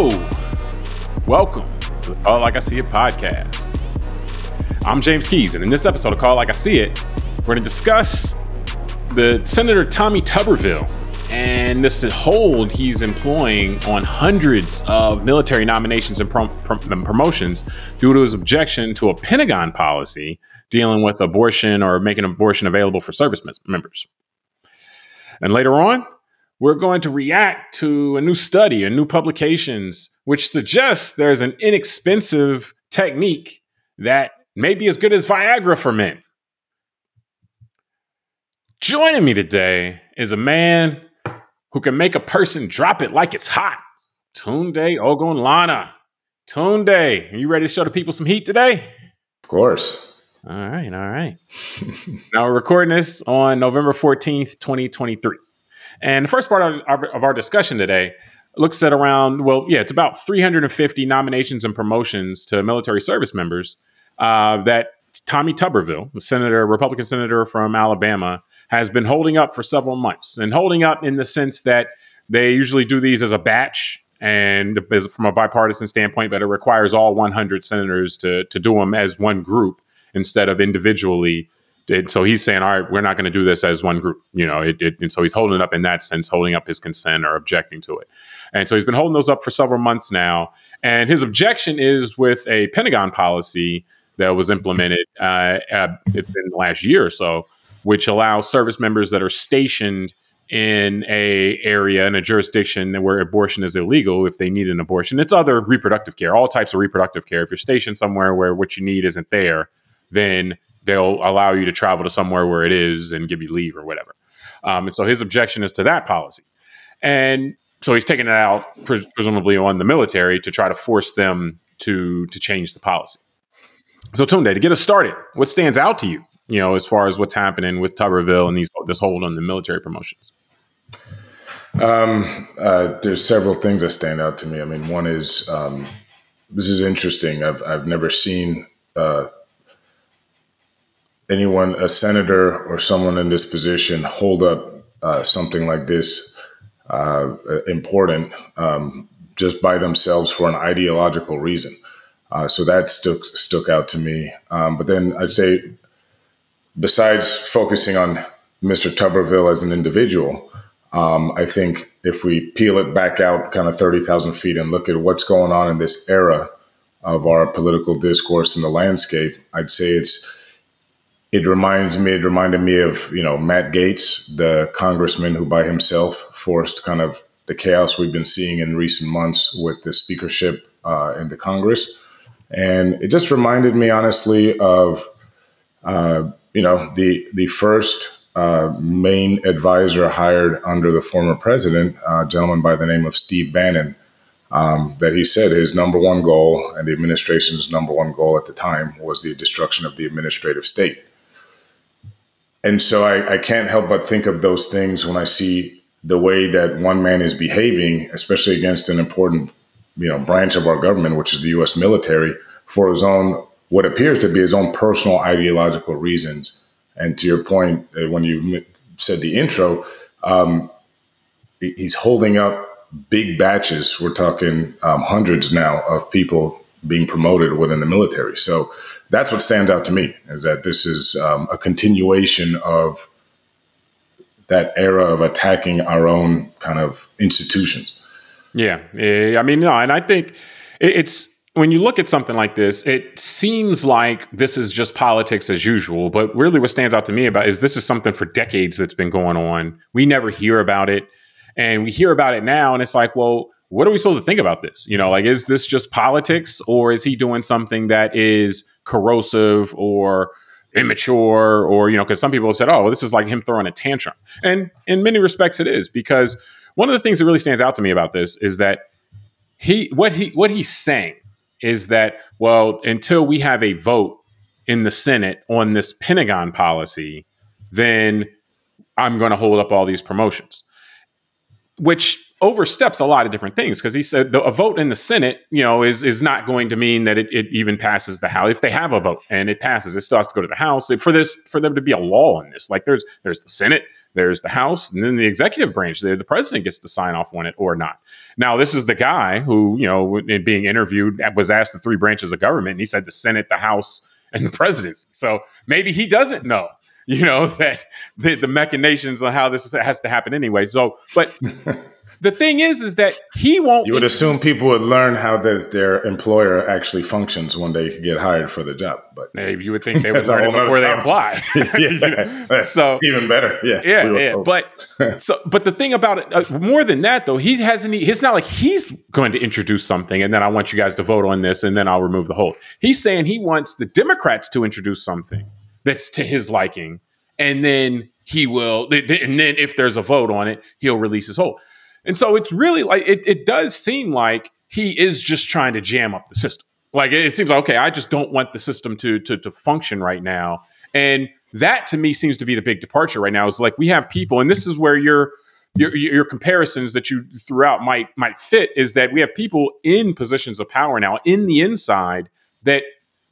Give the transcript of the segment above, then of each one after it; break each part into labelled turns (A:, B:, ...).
A: Hello. Welcome to the Call Like I See It podcast. I'm James Keys, and in this episode of Call Like I See It, we're going to discuss the Senator Tommy Tuberville and this hold he's employing on hundreds of military nominations and, prom- prom- and promotions due to his objection to a Pentagon policy dealing with abortion or making abortion available for service members. And later on, we're going to react to a new study, a new publications, which suggests there's an inexpensive technique that may be as good as Viagra for men. Joining me today is a man who can make a person drop it like it's hot. Tunde Ogunlana. Tunde, are you ready to show the people some heat today?
B: Of course.
A: All right, all right. now we're recording this on November 14th, 2023. And the first part of our, of our discussion today looks at around, well, yeah, it's about 350 nominations and promotions to military service members uh, that Tommy Tuberville, the senator, Republican senator from Alabama, has been holding up for several months. And holding up in the sense that they usually do these as a batch and from a bipartisan standpoint, but it requires all 100 senators to, to do them as one group instead of individually so he's saying, all right, we're not going to do this as one group, you know. It, it, and so he's holding it up in that sense, holding up his consent or objecting to it. And so he's been holding those up for several months now. And his objection is with a Pentagon policy that was implemented. Uh, uh, it's been the last year or so, which allows service members that are stationed in a area in a jurisdiction where abortion is illegal if they need an abortion it's other reproductive care all types of reproductive care if you're stationed somewhere where what you need isn't there then they'll allow you to travel to somewhere where it is and give you leave or whatever. Um, and so his objection is to that policy. And so he's taking it out, pre- presumably on the military, to try to force them to to change the policy. So Tunde, to get us started, what stands out to you, you know, as far as what's happening with Tuberville and these this hold on the military promotions?
B: Um, uh, there's several things that stand out to me. I mean, one is um, this is interesting. I've I've never seen uh, anyone, a senator or someone in this position, hold up uh, something like this uh, important um, just by themselves for an ideological reason. Uh, so that stuck stuck out to me. Um, but then I'd say, besides focusing on Mr. Tuberville as an individual, um, I think if we peel it back out kind of 30,000 feet and look at what's going on in this era of our political discourse in the landscape, I'd say it's it reminds me it reminded me of you know Matt Gaetz, the congressman who by himself forced kind of the chaos we've been seeing in recent months with the speakership uh, in the Congress, and it just reminded me honestly of uh, you know the the first. Uh, main advisor hired under the former president, a gentleman by the name of Steve Bannon, um, that he said his number one goal and the administration's number one goal at the time was the destruction of the administrative state and so I, I can't help but think of those things when I see the way that one man is behaving, especially against an important, you know, branch of our government, which is the U.S. military, for his own what appears to be his own personal ideological reasons. And to your point, uh, when you said the intro, um, he's holding up big batches. We're talking um, hundreds now of people being promoted within the military. So that's what stands out to me is that this is um, a continuation of that era of attacking our own kind of institutions.
A: Yeah, I mean, no, and I think it's when you look at something like this, it seems like this is just politics as usual. But really, what stands out to me about is this is something for decades that's been going on. We never hear about it, and we hear about it now, and it's like, well, what are we supposed to think about this? You know, like, is this just politics, or is he doing something that is corrosive or immature or you know because some people have said oh well, this is like him throwing a tantrum. And in many respects it is because one of the things that really stands out to me about this is that he what he what he's saying is that well until we have a vote in the senate on this pentagon policy then i'm going to hold up all these promotions which oversteps a lot of different things because he said the, a vote in the Senate, you know, is is not going to mean that it, it, even passes the House. If they have a vote and it passes, it still has to go to the House for this for them to be a law in this. Like there's there's the Senate, there's the House, and then the executive branch. There, the president gets to sign off on it or not. Now, this is the guy who, you know, in being interviewed, was asked the three branches of government, and he said the Senate, the House, and the presidency. So maybe he doesn't know you know that the, the machinations on how this has to happen anyway so but the thing is, is that he won't.
B: You would assume people would learn how the, their employer actually functions when they get hired for the job, but
A: maybe you would think they would learn it before they apply.
B: yeah, so even better. Yeah,
A: yeah, yeah. But so, but the thing about it, uh, more than that, though, he hasn't. It's not like he's going to introduce something, and then I want you guys to vote on this, and then I'll remove the hold. He's saying he wants the Democrats to introduce something that's to his liking, and then he will. And then if there's a vote on it, he'll release his hold. And so it's really like it, it does seem like he is just trying to jam up the system. Like it, seems like okay, I just don't want the system to to to function right now. And that to me seems to be the big departure right now. Is like we have people, and this is where your your, your comparisons that you threw out might might fit. Is that we have people in positions of power now in the inside that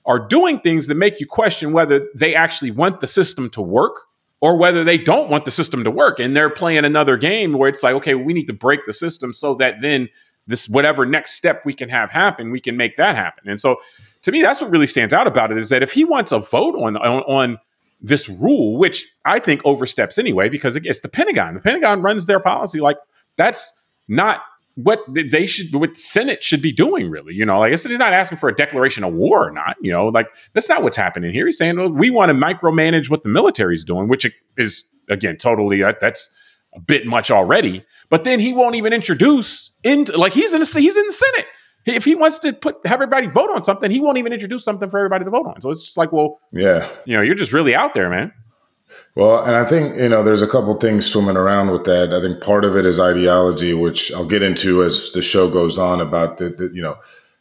A: are doing things that make you question whether they actually want the system to work or whether they don't want the system to work and they're playing another game where it's like, okay, we need to break the system so that then this whatever next step we can have happen, we can make that happen. And so to me, that's what really stands out about it is that if he wants a vote on on, on this rule, which I think oversteps anyway, because it's the Pentagon. The Pentagon runs their policy like that's not what they should what the senate should be doing really you know? Like he's not asking for a declaration of war or not you know? Like that's not what's happening here. He's saying well, we want to micromanage what the military's doing which is again totally uh, that's a bit much already but then he won't even introduce into like he's in the he's in the senate. If he wants to put have everybody vote on something he won't even introduce something for everybody to vote on. So it's just like well
B: yeah.
A: you know you're just really out there man
B: well, and I think, you know, there's a couple things swimming around with that. I think part of it is ideology, which I'll get into as the show goes on about the, the you know,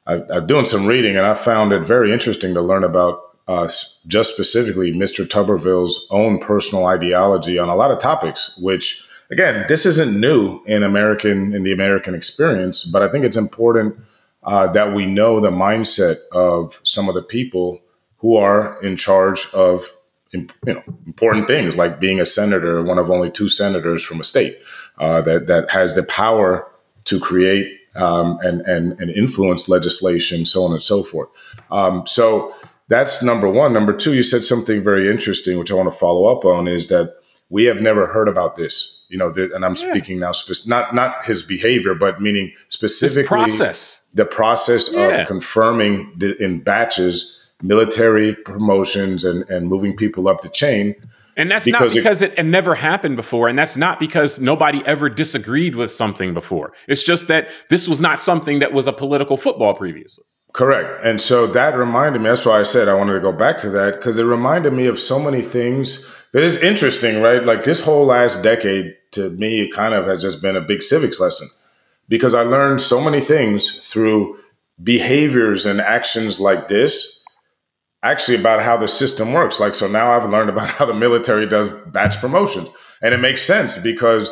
B: I, am doing some reading and I found it very interesting to learn about uh, just specifically Mr. Tuberville's own personal ideology on a lot of topics, which again, this isn't new in American, in the American experience, but I think it's important uh, that we know the mindset of some of the people who are in charge of you know important things like being a senator, one of only two senators from a state uh, that that has the power to create um, and and and influence legislation, so on and so forth. Um, so that's number one. Number two, you said something very interesting, which I want to follow up on, is that we have never heard about this. You know, the, and I'm yeah. speaking now, spe- not not his behavior, but meaning specifically
A: process.
B: the process yeah. of confirming the, in batches military promotions and, and moving people up the chain.
A: And that's because not because it, it, never happened before. And that's not because nobody ever disagreed with something before. It's just that this was not something that was a political football previously.
B: Correct. And so that reminded me, that's why I said I wanted to go back to that, because it reminded me of so many things that is interesting, right? Like this whole last decade to me, it kind of has just been a big civics lesson because I learned so many things through behaviors and actions like this actually about how the system works. Like, so now I've learned about how the military does batch promotions, and it makes sense because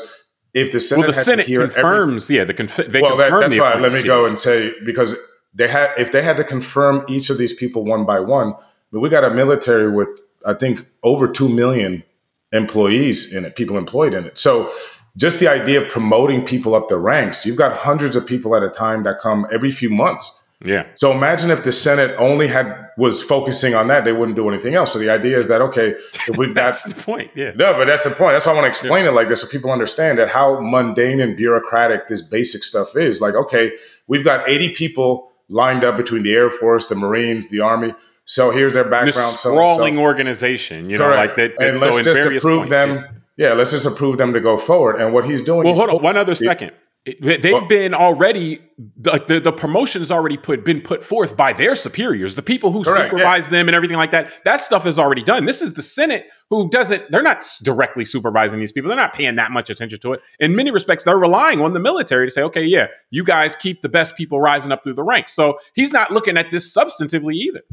B: if the Senate,
A: well, the Senate confirms, every, yeah, the conf- they
B: well,
A: that,
B: that's why. Let me go and say because they had if they had to confirm each of these people one by one, but we got a military with I think over two million employees in it, people employed in it. So just the idea of promoting people up the ranks, you've got hundreds of people at a time that come every few months
A: yeah.
B: So imagine if the Senate only had was focusing on that, they wouldn't do anything else. So the idea is that okay, if we've got
A: that's the point. Yeah.
B: No, but that's the point. That's why I want to explain yeah. it like this so people understand that how mundane and bureaucratic this basic stuff is. Like, okay, we've got 80 people lined up between the Air Force, the Marines, the Army. So here's their background. This
A: sprawling so, organization, you Correct. know, like that.
B: And let's just approve points, them. Yeah. yeah. let's just approve them to go forward. And what he's doing.
A: Well, hold on one other second. They've well, been already the, the, the promotion has already put been put forth by their superiors, the people who correct, supervise yeah. them and everything like that. That stuff is already done. This is the Senate who doesn't. They're not directly supervising these people. They're not paying that much attention to it. In many respects, they're relying on the military to say, okay, yeah, you guys keep the best people rising up through the ranks. So he's not looking at this substantively either.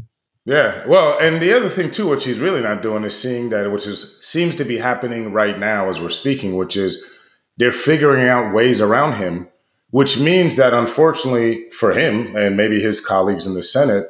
B: Yeah, well, and the other thing too, which he's really not doing, is seeing that, which is seems to be happening right now as we're speaking, which is they're figuring out ways around him, which means that unfortunately for him and maybe his colleagues in the Senate,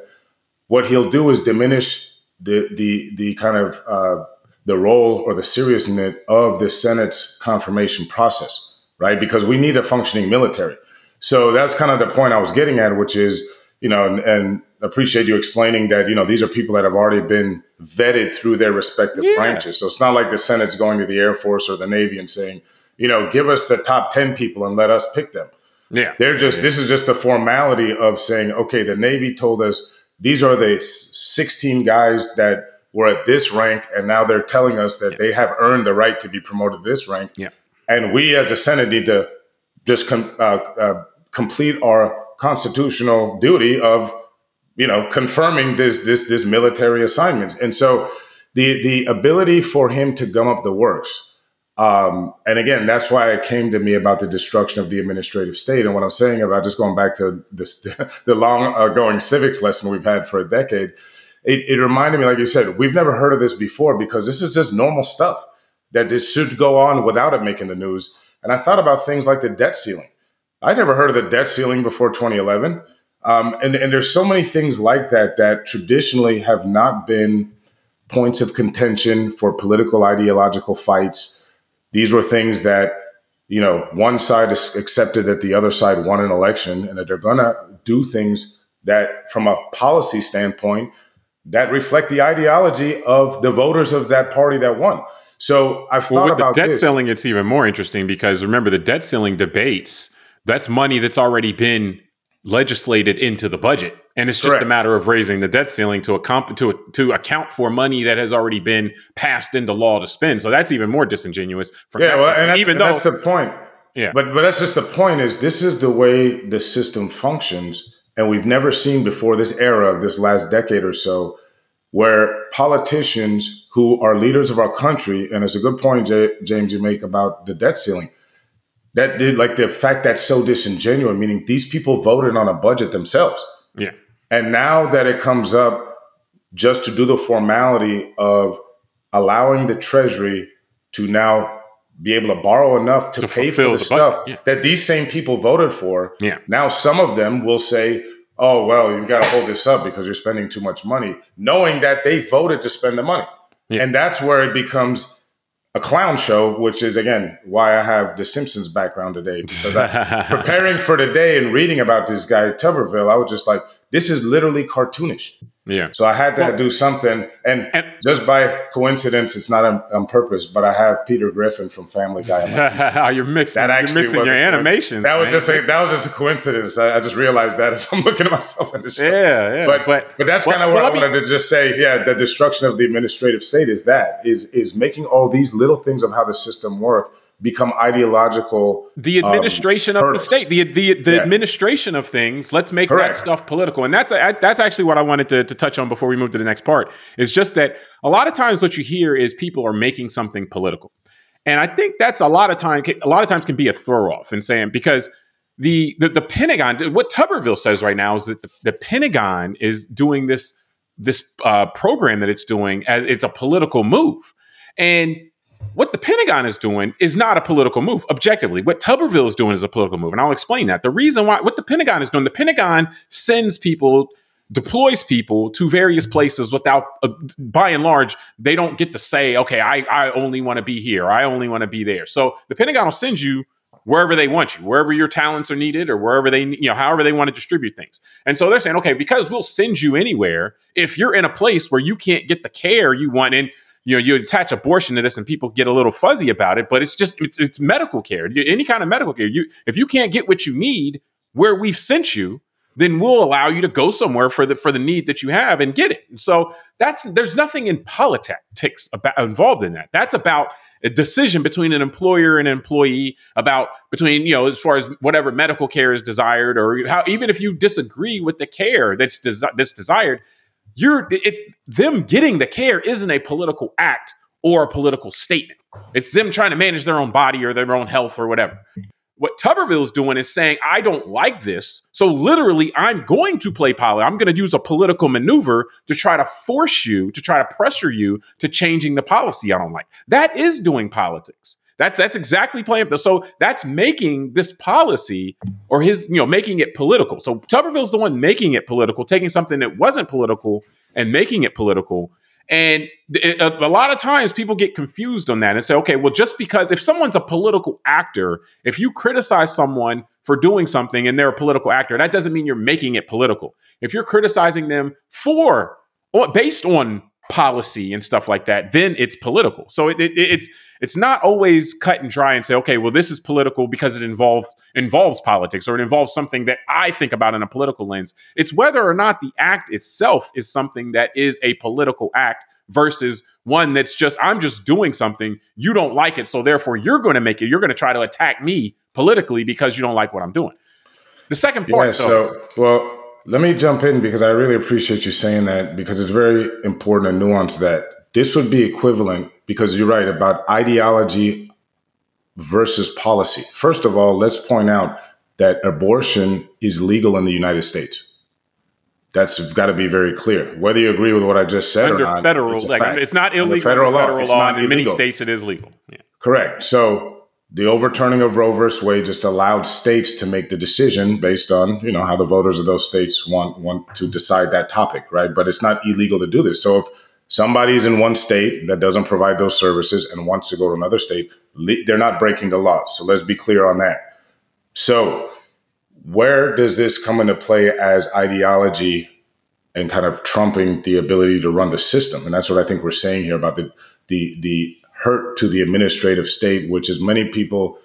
B: what he'll do is diminish the the the kind of uh, the role or the seriousness of the Senate's confirmation process, right? Because we need a functioning military. So that's kind of the point I was getting at, which is, you know, and, and appreciate you explaining that, you know, these are people that have already been vetted through their respective yeah. branches. So it's not like the Senate's going to the Air Force or the Navy and saying, you know, give us the top 10 people and let us pick them.
A: Yeah.
B: They're just,
A: yeah.
B: this is just the formality of saying, okay, the Navy told us these are the 16 guys that were at this rank, and now they're telling us that yeah. they have earned the right to be promoted to this rank.
A: Yeah.
B: And we as a Senate need to just com- uh, uh, complete our constitutional duty of, you know, confirming this this this military assignment. And so the the ability for him to gum up the works um, and again, that's why it came to me about the destruction of the administrative state. And what I'm saying about just going back to this, the long going civics lesson we've had for a decade, it, it reminded me, like you said, we've never heard of this before because this is just normal stuff that this should go on without it making the news. And I thought about things like the debt ceiling. I never heard of the debt ceiling before 2011. Um, and, and there's so many things like that that traditionally have not been points of contention for political ideological fights these were things that, you know, one side accepted that the other side won an election and that they're going to do things that, from a policy standpoint, that reflect the ideology of the voters of that party that won. So I've thought well, about
A: the debt
B: this.
A: ceiling. It's even more interesting because remember the debt ceiling debates. That's money that's already been legislated into the budget, and it's just Correct. a matter of raising the debt ceiling to account to to account for money that has already been passed into law to spend. So that's even more disingenuous.
B: yeah, well, and that's, even though, that's the point.
A: Yeah,
B: but but that's just the point. Is this is the way the system functions, and we've never seen before this era of this last decade or so, where politicians who are leaders of our country, and it's a good point, J- James, you make about the debt ceiling that did like the fact that's so disingenuous, meaning these people voted on a budget themselves.
A: Yeah.
B: And now that it comes up just to do the formality of allowing the treasury to now be able to borrow enough to, to pay for the, the stuff yeah. that these same people voted for.
A: Yeah.
B: Now some of them will say, "Oh, well, you got to hold this up because you're spending too much money," knowing that they voted to spend the money. Yeah. And that's where it becomes a clown show, which is again why I have the Simpsons background today. Because I, preparing for the day and reading about this guy Tuberville, I was just like, this is literally cartoonish.
A: Yeah.
B: So I had to well, do something, and, and, just by coincidence, it's not on, on, purpose, but I have Peter Griffin from Family
A: Guy. you're mixing. That actually you're mixing your animation.
B: That was just a, that was just a coincidence. I, I, just realized that as I'm looking at myself in the show.
A: Yeah, yeah.
B: But but, but that's well, kind of what well, I wanted me, to just say. Yeah, the destruction of the administrative state is that is is making all these little things of how the system work become ideological.
A: The um, administration um, of the state, the the, the yeah. administration of things. Let's make Correct. that stuff political, and that's that's actually what I wanted to, to touch on before we move to the next part. Is just that a lot of times what you hear is people are making something political, and I think that's a lot of time. A lot of times can be a throw off and saying because. The, the, the Pentagon, what Tuberville says right now is that the, the Pentagon is doing this this uh, program that it's doing as it's a political move, and what the Pentagon is doing is not a political move, objectively. What Tuberville is doing is a political move. And I'll explain that. The reason why, what the Pentagon is doing, the Pentagon sends people, deploys people to various places without, uh, by and large, they don't get to say, okay, I, I only want to be here, I only want to be there. So the Pentagon will send you wherever they want you, wherever your talents are needed, or wherever they, you know, however they want to distribute things. And so they're saying, okay, because we'll send you anywhere, if you're in a place where you can't get the care you want, and you know you attach abortion to this and people get a little fuzzy about it but it's just it's, it's medical care any kind of medical care you if you can't get what you need where we've sent you then we'll allow you to go somewhere for the for the need that you have and get it. so that's there's nothing in politics about involved in that. That's about a decision between an employer and an employee about between you know as far as whatever medical care is desired or how even if you disagree with the care that's desi- that's desired, you're it, them getting the care isn't a political act or a political statement. It's them trying to manage their own body or their own health or whatever. What Tuberville's doing is saying, I don't like this. So literally, I'm going to play politics. I'm going to use a political maneuver to try to force you, to try to pressure you to changing the policy I don't like. That is doing politics. That's that's exactly playing. So that's making this policy or his, you know, making it political. So Tuberville's the one making it political, taking something that wasn't political and making it political. And a, a, lot of times people get confused on that and say, okay, well, just because if someone's a political actor, if you criticize someone for doing something and they're a political actor, that doesn't mean you're making it political. If you're criticizing them for, based on policy and stuff like that, then it's political. So it, it, it's it's not always cut and dry and say, okay, well, this is political because it involves involves politics or it involves something that I think about in a political lens. It's whether or not the act itself is something that is a political act versus one that's just I'm just doing something you don't like it, so therefore you're going to make it. You're going to try to attack me politically because you don't like what I'm doing. The second part,
B: yeah, so well let me jump in because I really appreciate you saying that because it's very important and nuanced that this would be equivalent because you're right about ideology versus policy. First of all, let's point out that abortion is legal in the United States. That's got to be very clear. Whether you agree with what I just said
A: under
B: or not,
A: federal, it's, like, it's not illegal. Under federal, law, federal law, in many states it is legal. Yeah.
B: Correct. So the overturning of Roe versus Wade just allowed states to make the decision based on you know how the voters of those states want want to decide that topic, right? But it's not illegal to do this. So if somebody's in one state that doesn't provide those services and wants to go to another state, they're not breaking the law. So let's be clear on that. So where does this come into play as ideology and kind of trumping the ability to run the system? And that's what I think we're saying here about the the the hurt to the administrative state, which is many people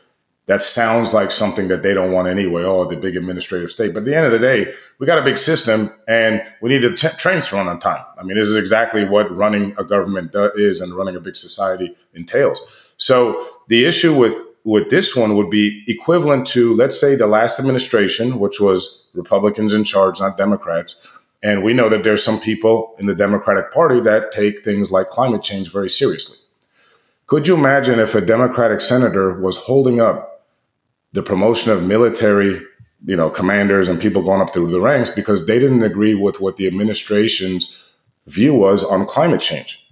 B: that sounds like something that they don't want anyway. Oh, the big administrative state. But at the end of the day, we got a big system and we need the t- trains to run on time. I mean, this is exactly what running a government do- is and running a big society entails. So the issue with with this one would be equivalent to, let's say, the last administration, which was Republicans in charge, not Democrats. And we know that there's some people in the Democratic Party that take things like climate change very seriously. Could you imagine if a Democratic senator was holding up the promotion of military, you know, commanders and people going up through the ranks because they didn't agree with what the administration's view was on climate change?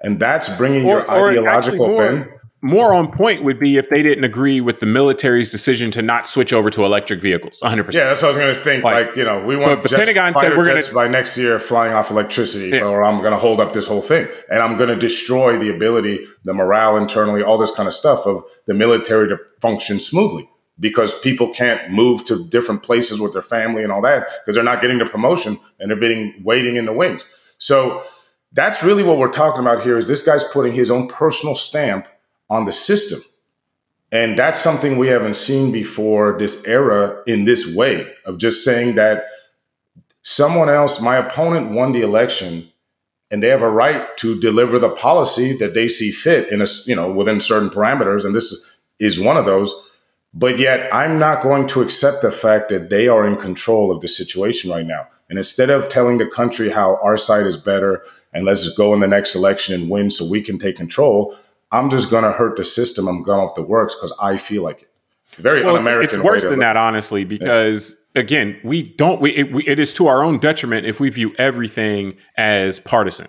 B: And that's bringing or, your ideological bend
A: more on point would be if they didn't agree with the military's decision to not switch over to electric vehicles 100%
B: yeah that's what i was going to think like, like, you know we want the jets, pentagon said we're going to by next year flying off electricity yeah. or i'm going to hold up this whole thing and i'm going to destroy the ability the morale internally all this kind of stuff of the military to function smoothly because people can't move to different places with their family and all that because they're not getting the promotion and they're being waiting in the wings so that's really what we're talking about here is this guy's putting his own personal stamp on the system. And that's something we haven't seen before this era in this way of just saying that someone else, my opponent won the election and they have a right to deliver the policy that they see fit in a, you know, within certain parameters. And this is one of those. But yet I'm not going to accept the fact that they are in control of the situation right now. And instead of telling the country how our side is better and let's go in the next election and win so we can take control, I'm just going to hurt the system. I'm going off the works because I feel like it. Very well, un-American.
A: It's, it's worse than that, honestly, because yeah. again, we don't. We it, we it is to our own detriment if we view everything as partisan.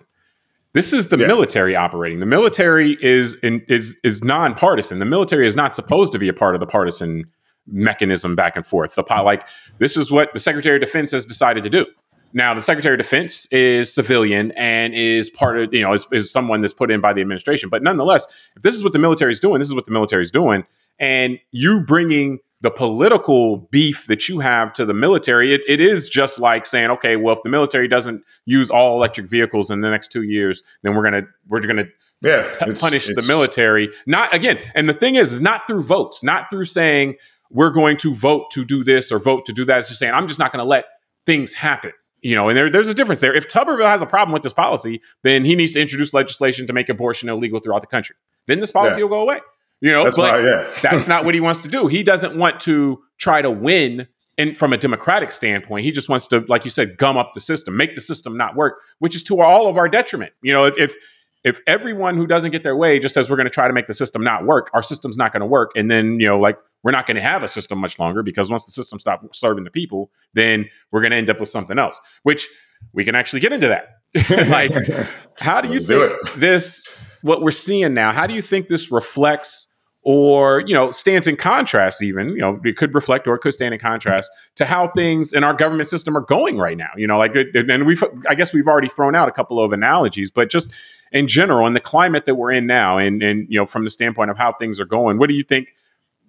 A: This is the yeah. military operating. The military is in, is is nonpartisan. The military is not supposed to be a part of the partisan mechanism back and forth. The like this is what the Secretary of Defense has decided to do. Now, the Secretary of Defense is civilian and is part of, you know, is, is, someone that's put in by the administration. But nonetheless, if this is what the military is doing, this is what the military is doing. And you bringing the political beef that you have to the military, it, it is just like saying, okay, well, if the military doesn't use all electric vehicles in the next two years, then we're gonna we're gonna yeah, punish it's, the military. Not again, and the thing is, is not through votes, not through saying we're going to vote to do this or vote to do that. It's just saying I'm just not going to let things happen. You know, and there, there's a difference there. If Tuberville has a problem with this policy, then he needs to introduce legislation to make abortion illegal throughout the country. Then this policy yeah. will go away. You know, that's but why, yeah. that's not what he wants to do. He doesn't want to try to win and from a democratic standpoint, he just wants to, like you said, gum up the system, make the system not work, which is to all of our detriment. You know, if if, if everyone who doesn't get their way just says we're going to try to make the system not work, our system's not going to work, and then you know, like we're not going to have a system much longer because once the system stops serving the people, then we're going to end up with something else, which we can actually get into that. like, how do you Let's think do this, what we're seeing now, how do you think this reflects or you know stands in contrast even you know it could reflect or it could stand in contrast to how things in our government system are going right now you know like and we've i guess we've already thrown out a couple of analogies but just in general in the climate that we're in now and and you know from the standpoint of how things are going what do you think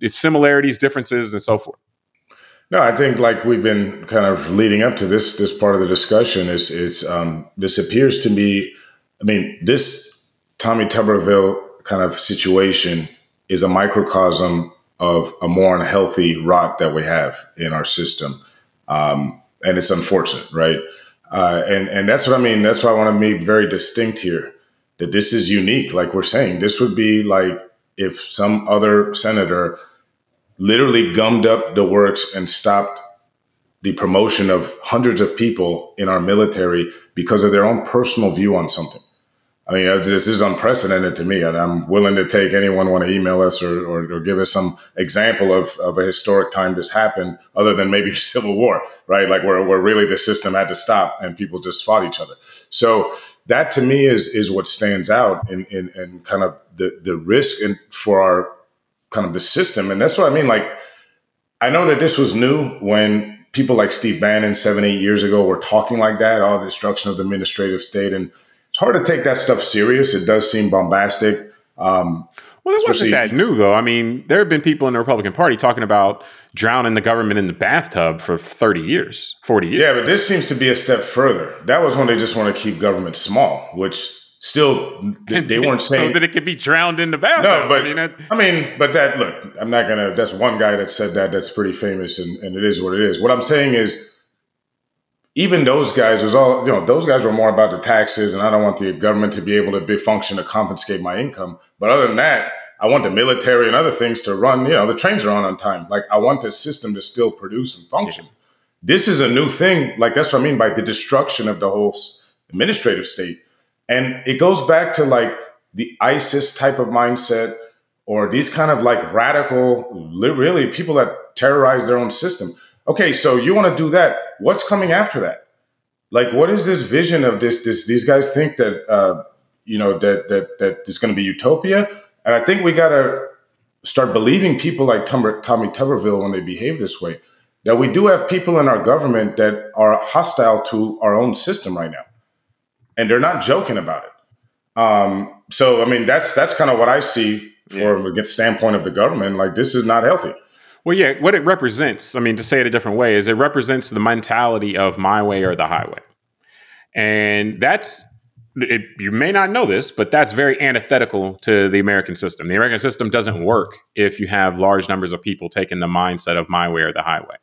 A: its similarities differences and so forth
B: no, I think like we've been kind of leading up to this this part of the discussion is it's um, this appears to me. I mean, this Tommy Tuberville kind of situation is a microcosm of a more unhealthy rot that we have in our system, um, and it's unfortunate, right? Uh, and and that's what I mean. That's why I want to make very distinct here that this is unique. Like we're saying, this would be like if some other senator literally gummed up the works and stopped the promotion of hundreds of people in our military because of their own personal view on something. I mean, this is unprecedented to me, and I'm willing to take anyone want to email us or, or, or, give us some example of, of a historic time this happened, other than maybe the Civil War, right? Like where, where really the system had to stop and people just fought each other. So that to me is is what stands out in, in, in kind of the the risk in, for our kind of the system. And that's what I mean. Like, I know that this was new when people like Steve Bannon seven, eight years ago were talking like that, all the destruction of the administrative state. And hard to take that stuff serious. It does seem bombastic. Um,
A: well, it wasn't that new, though. I mean, there have been people in the Republican Party talking about drowning the government in the bathtub for 30 years, 40 years.
B: Yeah, but this seems to be a step further. That was when they just want to keep government small, which still they weren't saying
A: so that it could be drowned in the bathtub.
B: No, but I mean, that, I mean, but that look, I'm not gonna. That's one guy that said that. That's pretty famous, and, and it is what it is. What I'm saying is, even those guys was all you know. Those guys were more about the taxes, and I don't want the government to be able to be function to compensate my income. But other than that, I want the military and other things to run. You know, the trains are on on time. Like I want the system to still produce and function. Yeah. This is a new thing. Like that's what I mean by the destruction of the whole administrative state and it goes back to like the ISIS type of mindset or these kind of like radical, really people that terrorize their own system. Okay, so you want to do that. What's coming after that? Like, what is this vision of this? This these guys think that uh, you know that that that is going to be utopia, and I think we got to start believing people like Tommy Tuberville when they behave this way. That we do have people in our government that are hostile to our own system right now and they're not joking about it. Um, so I mean, that's that's kind of what I see from yeah. the standpoint of the government. Like this is not healthy.
A: Well, yeah, what it represents, I mean, to say it a different way, is it represents the mentality of my way or the highway. And that's, it, you may not know this, but that's very antithetical to the American system. The American system doesn't work if you have large numbers of people taking the mindset of my way or the highway.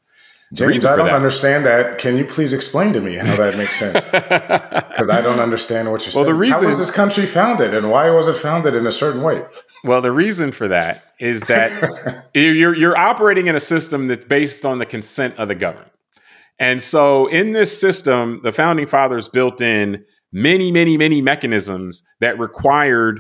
B: James, I don't that. understand that. Can you please explain to me how that makes sense? Because I don't understand what you're well, saying. The reason, how was this country founded, and why was it founded in a certain way?
A: Well, the reason for that is that you're you're operating in a system that's based on the consent of the governed, and so in this system, the founding fathers built in many, many, many mechanisms that required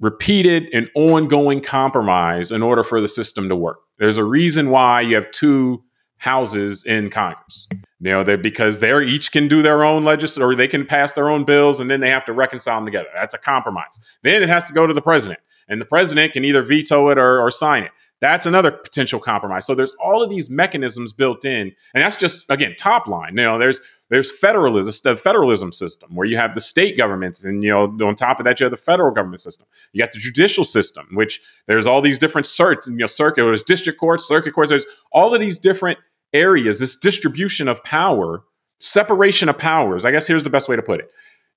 A: repeated and ongoing compromise in order for the system to work. There's a reason why you have two houses in Congress. You know, they because they're each can do their own legislation or they can pass their own bills and then they have to reconcile them together. That's a compromise. Then it has to go to the president, and the president can either veto it or, or sign it. That's another potential compromise. So there's all of these mechanisms built in, and that's just again top line. You know, there's there's federalism, the federalism system where you have the state governments, and you know on top of that you have the federal government system. You got the judicial system, which there's all these different cert, you know, circuit, there's district courts, circuit courts. There's all of these different areas, this distribution of power, separation of powers. I guess here's the best way to put it.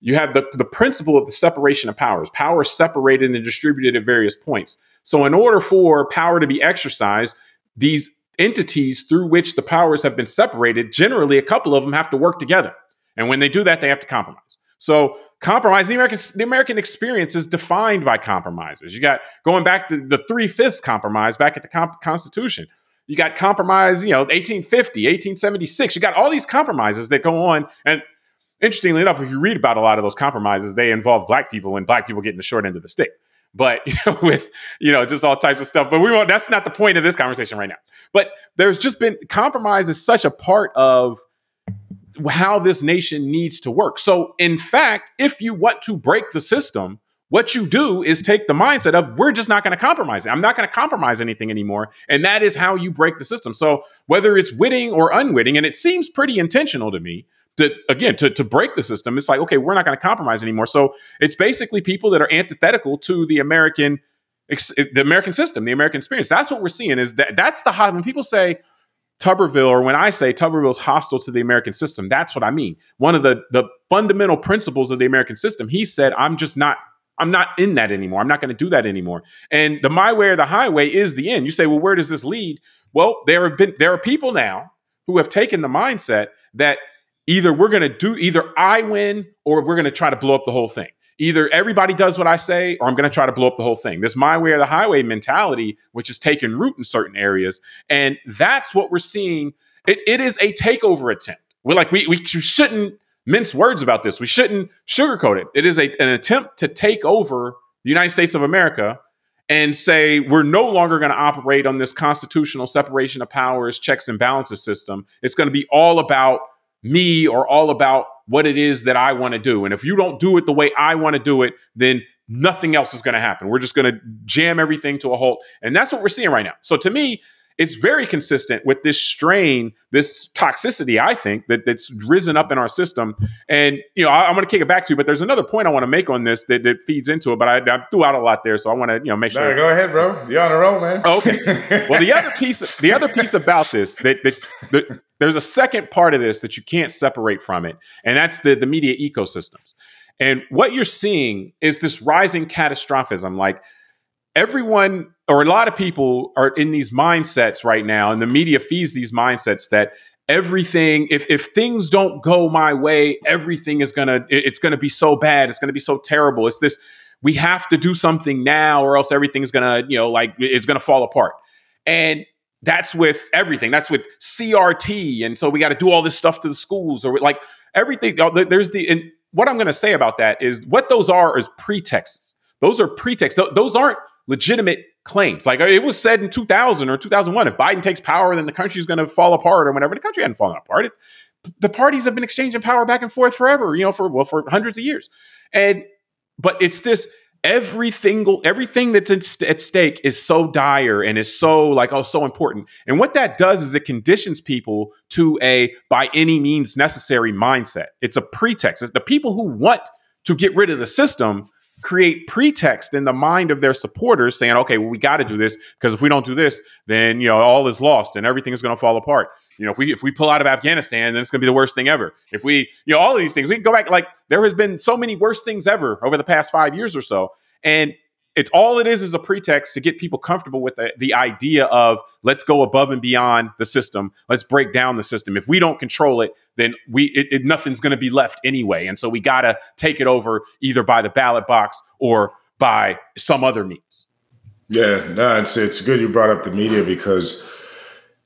A: You have the, the principle of the separation of powers. Power is separated and distributed at various points. So, in order for power to be exercised, these entities through which the powers have been separated, generally a couple of them have to work together. And when they do that, they have to compromise. So, compromise, the American, the American experience is defined by compromises. You got going back to the three fifths compromise back at the comp- Constitution. You got compromise, you know, 1850, 1876. You got all these compromises that go on. And interestingly enough, if you read about a lot of those compromises, they involve black people and black people getting the short end of the stick. But you know, with you know, just all types of stuff. But we won't. That's not the point of this conversation right now. But there's just been compromise is such a part of how this nation needs to work. So, in fact, if you want to break the system, what you do is take the mindset of we're just not going to compromise. I'm not going to compromise anything anymore. And that is how you break the system. So whether it's witting or unwitting, and it seems pretty intentional to me, to again to, to break the system, it's like, okay, we're not going to compromise anymore. So it's basically people that are antithetical to the American the American system, the American experience. That's what we're seeing is that that's the hot when people say Tuberville, or when I say Tuberville is hostile to the American system, that's what I mean. One of the the fundamental principles of the American system, he said, I'm just not I'm not in that anymore. I'm not going to do that anymore. And the my way or the highway is the end. You say, well, where does this lead? Well, there have been there are people now who have taken the mindset that either we're going to do either I win or we're going to try to blow up the whole thing. Either everybody does what I say or I'm going to try to blow up the whole thing. This my way or the highway mentality, which is taking root in certain areas. And that's what we're seeing. It, it is a takeover attempt. We're like, we, we shouldn't mince words about this. We shouldn't sugarcoat it. It is a, an attempt to take over the United States of America and say we're no longer going to operate on this constitutional separation of powers, checks and balances system. It's going to be all about me or all about what it is that I want to do. And if you don't do it the way I want to do it, then nothing else is going to happen. We're just going to jam everything to a halt. And that's what we're seeing right now. So to me, it's very consistent with this strain, this toxicity, I think, that, that's risen up in our system. And, you know, I, am going to kick it back to you, but there's another point I want to make on this that, that feeds into it, but I, I, threw out a lot there. So I want to, you know, make sure.
B: No, go ahead, bro. You're on a roll, man.
A: Oh, okay. well, the other piece, the other piece about this that, that, that there's a second part of this that you can't separate from it. And that's the, the media ecosystems. And what you're seeing is this rising catastrophism. Like everyone or a lot of people are in these mindsets right now, and the media feeds these mindsets that everything if if things don't go my way, everything is gonna it's gonna be so bad, it's gonna be so terrible. It's this we have to do something now, or else everything's gonna you know like it's gonna fall apart. And that's with everything. That's with CRT, and so we got to do all this stuff to the schools, or like everything. There's the and what I'm to say about that is what those are is pretexts. Those are pretexts. Those aren't legitimate claims. Like it was said in 2000 or 2001, if Biden takes power, then the country's going to fall apart or whatever. The country hadn't fallen apart. It, the parties have been exchanging power back and forth forever, you know, for well, for hundreds of years. And but it's this every single everything that's at stake is so dire and is so like oh so important. And what that does is it conditions people to a by any means necessary mindset. It's a pretext. It's the people who want to get rid of the system create pretext in the mind of their supporters saying, okay, well, we got to do this because if we don't do this, then, you know, all is lost and everything is going to fall apart. You know, if we if we pull out of Afghanistan, then it's going to be the worst thing ever. If we, you know, all of these things, we can go back. Like there has been so many worse things ever over the past five years or so, and it's all it is is a pretext to get people comfortable with the, the idea of let's go above and beyond the system. Let's break down the system. If we don't control it then we it, it, nothing's going to be left anyway. And so we got to take it over either by the ballot box or by some other means.
B: Yeah no it's it's good you brought up the media because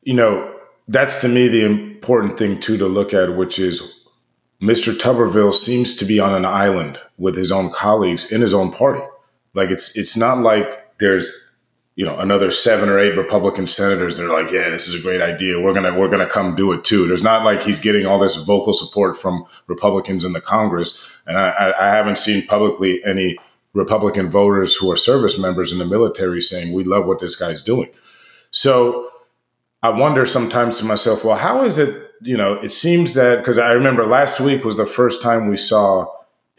B: you know that's to me the important thing too to look at which is Mr. Tuberville seems to be on an island with his own colleagues in his own party like it's it's not like there's you know another seven or eight Republican senators that are like, yeah, this is a great idea. We're gonna we're gonna come do it too. There's not like he's getting all this vocal support from Republicans in the Congress, and I, I haven't seen publicly any Republican voters who are service members in the military saying we love what this guy's doing. So I wonder sometimes to myself, well, how is it? You know, it seems that because I remember last week was the first time we saw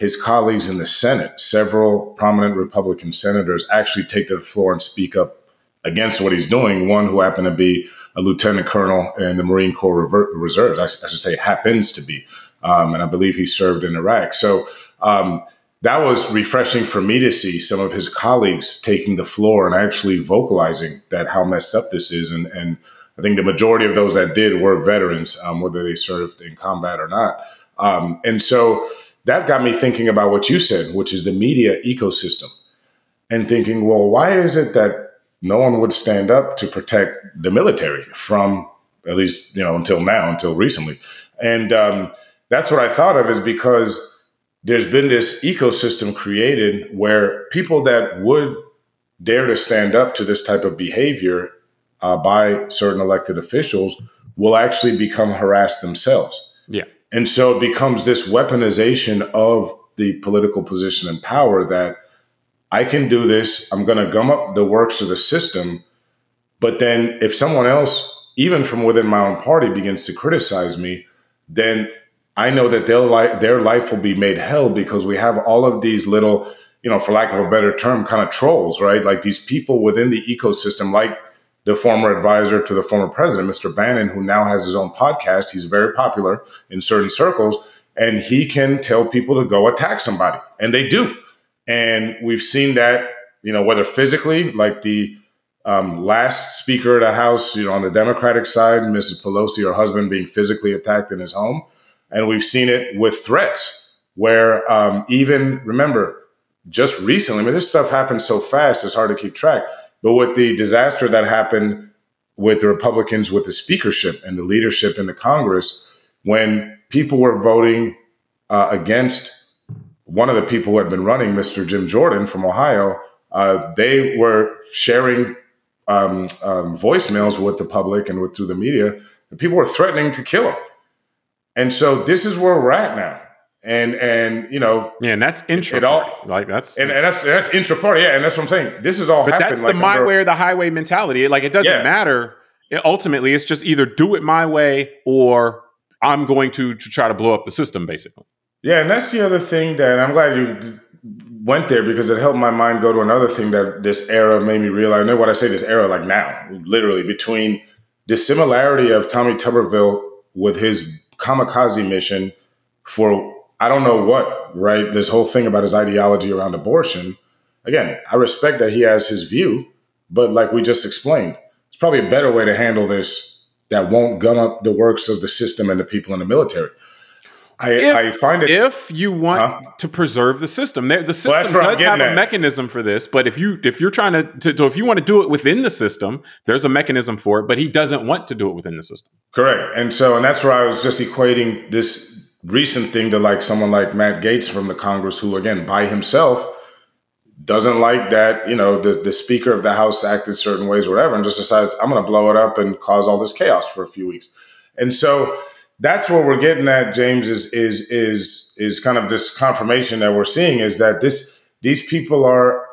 B: his colleagues in the Senate, several prominent Republican senators, actually take to the floor and speak up against what he's doing. One who happened to be a lieutenant colonel in the Marine Corps Reserves, I, should say, happens to be, um, and I believe he served in Iraq. So um, that was refreshing for me to see some of his colleagues taking the floor and actually vocalizing that how messed up this is, and, and I think the majority of those that did were veterans, um, whether they served in combat or not. Um, and so that got me thinking about what you said, which is the media ecosystem, and thinking, well, why is it that no one would stand up to protect the military from, at least, you know, until now, until recently? And um, that's what I thought of is because there's been this ecosystem created where people that would dare to stand up to this type of behavior uh, by certain elected officials will actually become harassed themselves.
A: Yeah.
B: And so it becomes this weaponization of the political position and power that I can do this. I'm going to gum up the works of the system. But then if someone else, even from within my own party, begins to criticize me, then I know that their life, their life will be made hell because we have all of these little, you know, for lack of a better term, kind of trolls, right? Like these people within the ecosystem, like the former advisor to the former president, Mr. Bannon, who now has his own podcast. He's very popular in certain circles, and he can tell people to go attack somebody, and they do. And we've seen that, you know, whether physically, like the um, last Speaker of the House, you know, on the Democratic side, Mrs. Pelosi, her husband, being physically attacked in his home, and we've seen it with threats, where um, even remember just recently, I mean, this stuff happens so fast; it's hard to keep track but with the disaster that happened with the Republicans with the speakership and the leadership in the Congress, when people were voting uh, against one of the people who had been running, Mr. Jim Jordan from Ohio, uh, they were sharing um, um, voicemails with the public and with through the media. And people were threatening to kill him. And so this is where we're at now and and you know
A: yeah and that's intra it all like that's
B: and, and that's that's intra party. Yeah and that's what i'm saying. This is all
A: but that's
B: like
A: the my under, way or the highway mentality. Like it doesn't yeah. matter. It, ultimately it's just either do it my way or i'm going to, to try to blow up the system basically.
B: Yeah and that's the other thing that i'm glad you went there because it helped my mind go to another thing that this era made me realize. I know what i say this era like now literally between the similarity of tommy tuberville with his kamikaze mission for I don't know what, right? This whole thing about his ideology around abortion. Again, I respect that he has his view, but like we just explained, it's probably a better way to handle this that won't gun up the works of the system and the people in the military. I,
A: if,
B: I find it
A: if you want huh? to preserve the system, the system well, does have a mechanism for this. But if you if you're trying to, to, if you want to do it within the system, there's a mechanism for it. But he doesn't want to do it within the system.
B: Correct, and so and that's where I was just equating this recent thing to like someone like Matt Gaetz from the Congress, who again by himself doesn't like that, you know, the, the Speaker of the House acted certain ways, or whatever, and just decides I'm going to blow it up and cause all this chaos for a few weeks. And so that's what we're getting at, James, is is is is kind of this confirmation that we're seeing is that this these people are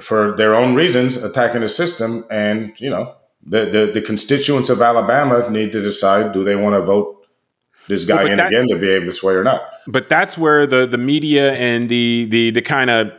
B: for their own reasons attacking the system and you know the, the, the constituents of Alabama need to decide do they want to vote this guy in again to behave this way or not.
A: But that's where the the media and the the the kind of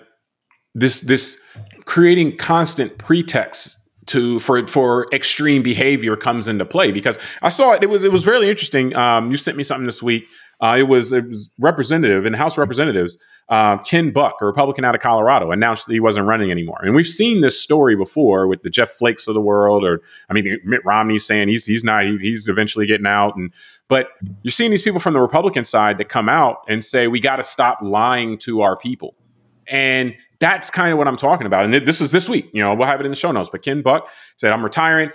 A: this this creating constant pretexts to for for extreme behavior comes into play because I saw it. It was it was really interesting. Um, you sent me something this week. Uh, it was it was representative in House Representatives. Uh, Ken Buck, a Republican out of Colorado, announced that he wasn't running anymore. And we've seen this story before with the Jeff Flakes of the world, or I mean Mitt Romney saying he's he's not he, he's eventually getting out, and but you're seeing these people from the Republican side that come out and say, we got to stop lying to our people. And that's kind of what I'm talking about. And this is this week. You know, we'll have it in the show notes. But Ken Buck said, I'm retiring.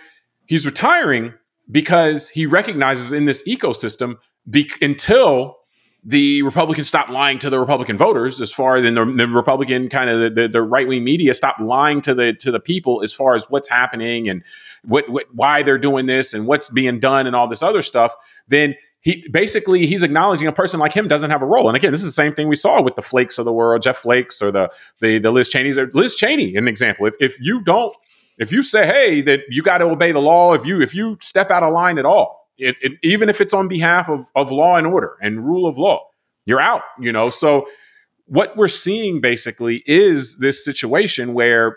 A: He's retiring because he recognizes in this ecosystem be- until the Republicans stop lying to the Republican voters, as far as in the, the Republican kind of the, the right wing media stop lying to the to the people as far as what's happening and what, what why they're doing this and what's being done and all this other stuff then he basically he's acknowledging a person like him doesn't have a role. And again, this is the same thing we saw with the Flakes of the world, Jeff Flakes or the the, the Liz Cheney's. or Liz Cheney, an example. If if you don't, if you say, hey, that you got to obey the law, if you if you step out of line at all, it, it, even if it's on behalf of of law and order and rule of law, you're out. You know, so what we're seeing basically is this situation where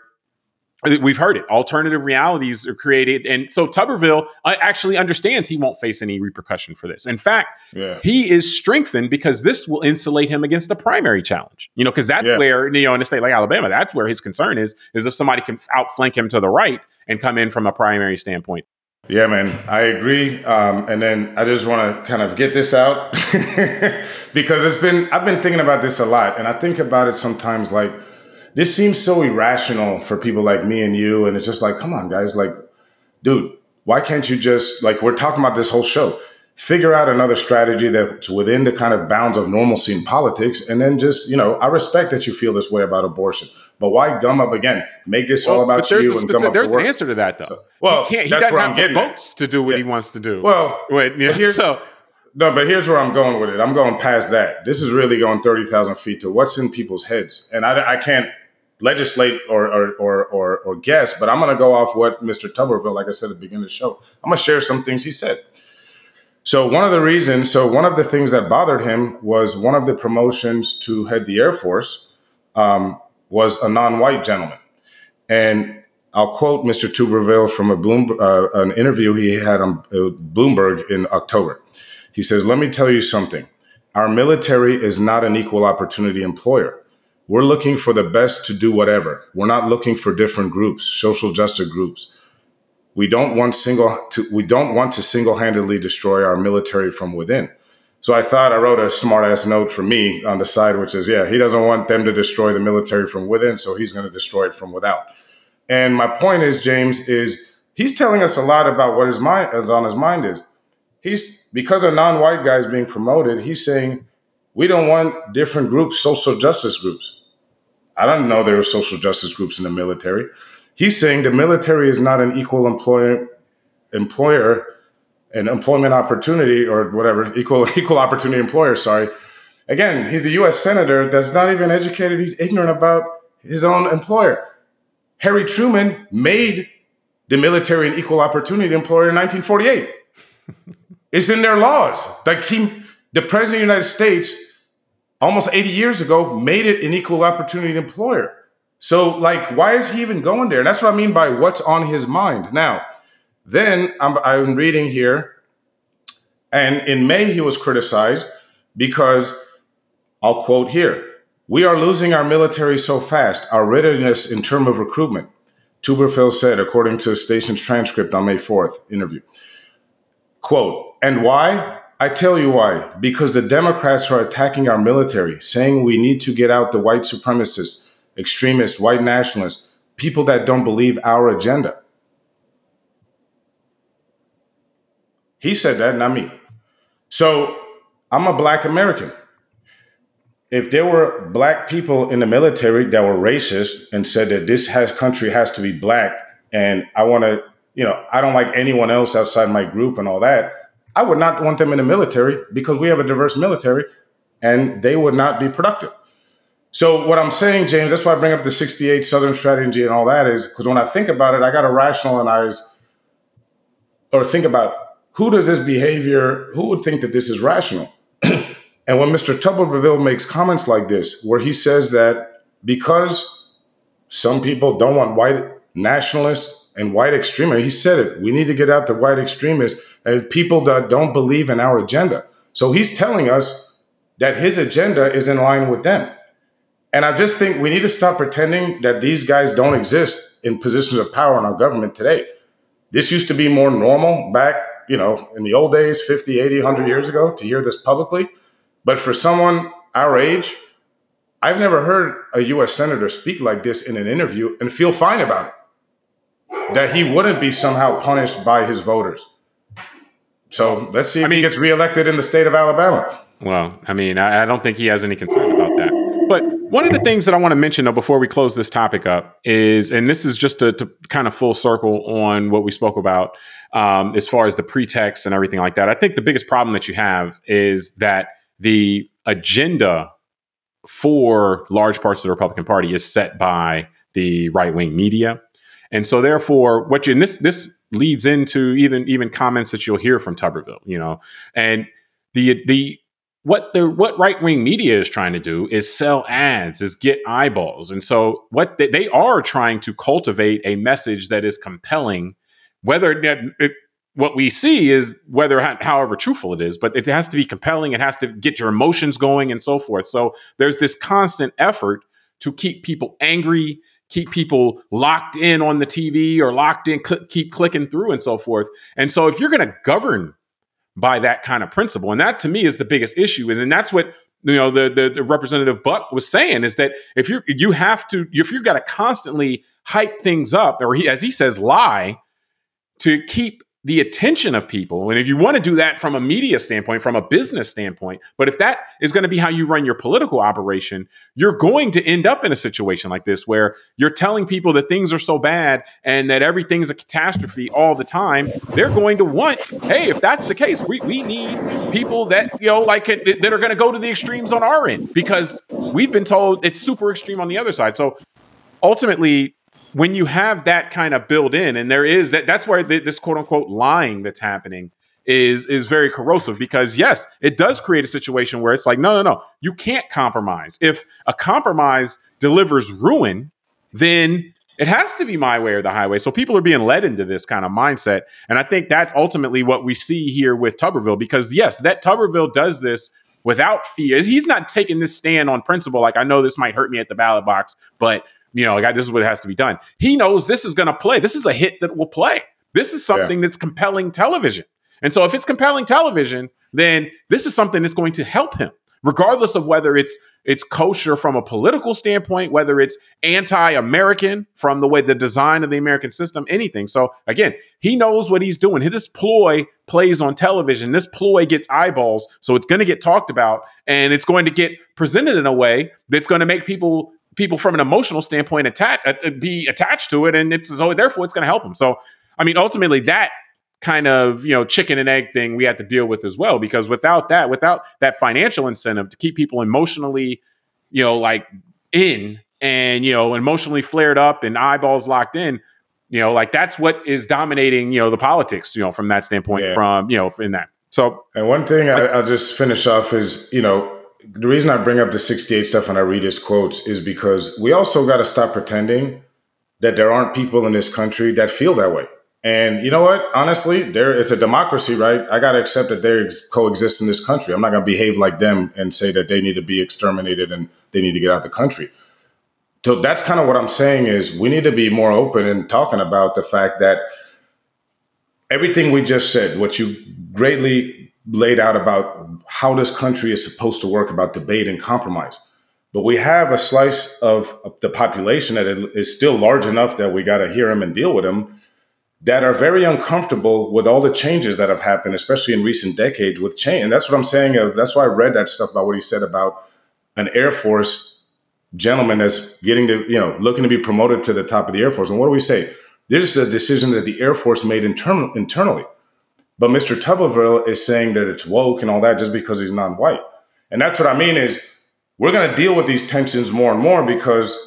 A: We've heard it. Alternative realities are created. And so Tuberville uh, actually understands he won't face any repercussion for this. In fact, yeah. he is strengthened because this will insulate him against a primary challenge. You know, because that's yeah. where, you know, in a state like Alabama, that's where his concern is, is if somebody can outflank him to the right and come in from a primary standpoint.
B: Yeah, man, I agree. Um, and then I just want to kind of get this out because it's been, I've been thinking about this a lot. And I think about it sometimes like, this seems so irrational for people like me and you. And it's just like, come on, guys, like, dude, why can't you just like we're talking about this whole show? Figure out another strategy that's within the kind of bounds of normalcy in politics, and then just you know, I respect that you feel this way about abortion, but why gum up again? Make this well, all about you and gum up.
A: There's
B: the
A: an answer to that, though. So,
B: well, he can't. He doesn't have the
A: votes to do what yeah. he wants to do.
B: Well,
A: wait, yeah, here's, so
B: no, but here's where I'm going with it. I'm going past that. This is really going thirty thousand feet to what's in people's heads, and I, I can't legislate or or, or or or guess, but I'm going to go off what Mr. Tuberville, like I said at the beginning of the show, I'm going to share some things he said. So one of the reasons, so one of the things that bothered him was one of the promotions to head the Air Force um, was a non-white gentleman, and I'll quote Mr. Tuberville from a Bloom, uh, an interview he had on uh, Bloomberg in October. He says, "Let me tell you something. Our military is not an equal opportunity employer. We're looking for the best to do whatever. We're not looking for different groups, social justice groups. We don't want single to, we don't want to single-handedly destroy our military from within. So I thought I wrote a smart ass note for me on the side, which is, yeah, he doesn't want them to destroy the military from within, so he's going to destroy it from without. And my point is, James, is he's telling us a lot about what his mind is on his mind is. He's because a non-white guy is being promoted, he's saying we don't want different groups, social justice groups. I don't know there are social justice groups in the military. He's saying the military is not an equal employer, employer, an employment opportunity or whatever, equal equal opportunity employer. Sorry. Again, he's a U.S. senator that's not even educated. He's ignorant about his own employer. Harry Truman made the military an equal opportunity employer in 1948. it's in their laws. Like he, the president of the United States almost 80 years ago made it an equal opportunity employer. So, like, why is he even going there? And that's what I mean by what's on his mind. Now, then I'm, I'm reading here, and in May he was criticized because I'll quote here We are losing our military so fast, our readiness in terms of recruitment. Tuberville said, according to the station's transcript on May 4th interview. Quote, and why? I tell you why. Because the Democrats are attacking our military, saying we need to get out the white supremacists, extremists, white nationalists, people that don't believe our agenda. He said that, not me. So I'm a black American. If there were black people in the military that were racist and said that this has, country has to be black and I want to, you know, I don't like anyone else outside my group and all that, I would not want them in the military because we have a diverse military and they would not be productive. So what I'm saying, James, that's why I bring up the 68 Southern strategy and all that is because when I think about it, I got to rationalize or think about who does this behavior, who would think that this is rational? and when Mr. Tuberville makes comments like this, where he says that because some people don't want white nationalists and white extremists, he said it, we need to get out the white extremists and people that don't believe in our agenda. So he's telling us that his agenda is in line with them. And I just think we need to stop pretending that these guys don't exist in positions of power in our government today. This used to be more normal back, you know, in the old days, 50, 80, 100 years ago to hear this publicly. But for someone our age, I've never heard a US senator speak like this in an interview and feel fine about it. That he wouldn't be somehow punished by his voters. So let's see if I mean, he gets reelected in the state of Alabama.
A: Well, I mean, I, I don't think he has any concern about one of the things that I want to mention, though, before we close this topic up, is, and this is just to, to kind of full circle on what we spoke about um, as far as the pretext and everything like that. I think the biggest problem that you have is that the agenda for large parts of the Republican Party is set by the right wing media. And so, therefore, what you and this this leads into even even comments that you'll hear from Tuberville, you know, and the the what the what right wing media is trying to do is sell ads, is get eyeballs, and so what they, they are trying to cultivate a message that is compelling. Whether it, it, what we see is whether however truthful it is, but it has to be compelling. It has to get your emotions going and so forth. So there's this constant effort to keep people angry, keep people locked in on the TV or locked in, cl- keep clicking through and so forth. And so if you're going to govern by that kind of principle, and that to me is the biggest issue, is and that's what you know the, the, the representative Buck was saying is that if you you have to if you've got to constantly hype things up or he, as he says lie to keep the attention of people. And if you want to do that from a media standpoint, from a business standpoint, but if that is going to be how you run your political operation, you're going to end up in a situation like this where you're telling people that things are so bad and that everything's a catastrophe all the time. They're going to want, hey, if that's the case, we, we need people that, you know, like that are going to go to the extremes on our end because we've been told it's super extreme on the other side. So ultimately, when you have that kind of built in, and there is that, that's where the, this quote unquote lying that's happening is is very corrosive because yes, it does create a situation where it's like, no, no, no, you can't compromise. If a compromise delivers ruin, then it has to be my way or the highway. So people are being led into this kind of mindset. And I think that's ultimately what we see here with Tuberville because, yes, that Tuberville does this without fear. He's not taking this stand on principle, like, I know this might hurt me at the ballot box, but, you know, like, this is what has to be done. He knows this is going to play. This is a hit that will play. This is something yeah. that's compelling television. And so if it's compelling television, then this is something that's going to help him regardless of whether it's it's kosher from a political standpoint, whether it's anti-American from the way the design of the American system, anything. So again, he knows what he's doing. This ploy plays on television. This ploy gets eyeballs, so it's going to get talked about, and it's going to get presented in a way that's going to make people people from an emotional standpoint attach, uh, be attached to it, and it's so therefore it's going to help them. So I mean, ultimately that kind of you know chicken and egg thing we had to deal with as well because without that without that financial incentive to keep people emotionally you know like in and you know emotionally flared up and eyeballs locked in you know like that's what is dominating you know the politics you know from that standpoint yeah. from you know in that so
B: and one thing I, i'll just finish off is you know the reason i bring up the 68 stuff and i read his quotes is because we also got to stop pretending that there aren't people in this country that feel that way and you know what? Honestly, there it's a democracy, right? I got to accept that they coexist in this country. I'm not going to behave like them and say that they need to be exterminated and they need to get out of the country. So that's kind of what I'm saying is we need to be more open in talking about the fact that everything we just said, what you greatly laid out about how this country is supposed to work about debate and compromise. But we have a slice of the population that is still large enough that we got to hear them and deal with them that are very uncomfortable with all the changes that have happened, especially in recent decades with change. And that's what I'm saying. Of that's why I read that stuff about what he said about an Air Force gentleman that's getting to, you know, looking to be promoted to the top of the Air Force. And what do we say? This is a decision that the Air Force made internal, internally. But Mr. Tuberville is saying that it's woke and all that just because he's non-white. And that's what I mean is we're going to deal with these tensions more and more because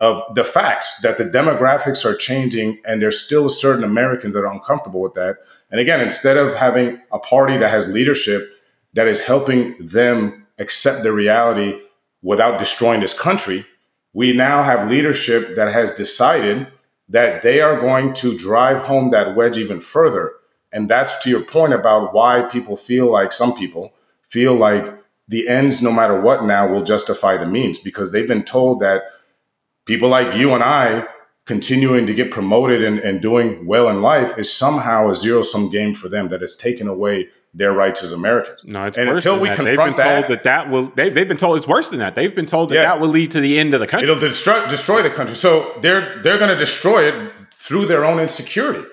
B: of the facts that the demographics are changing and there's still certain Americans that are uncomfortable with that. And again, instead of having a party that has leadership that is helping them accept the reality without destroying this country, we now have leadership that has decided that they are going to drive home that wedge even further. And that's to your point about why people feel like some people feel like the ends, no matter what, now will justify the means because they've been told that people like you and I continuing to get promoted and, and doing well in life is somehow a zero sum game for them that has taken away their rights as Americans.
A: No, it's and worse until we that. confront they've been told that, that will they, they've been told it's worse than that. They've been told that yeah, that will lead to the end of the country.
B: It'll destroy destroy the country. So they're they're going to destroy it through their own insecurity.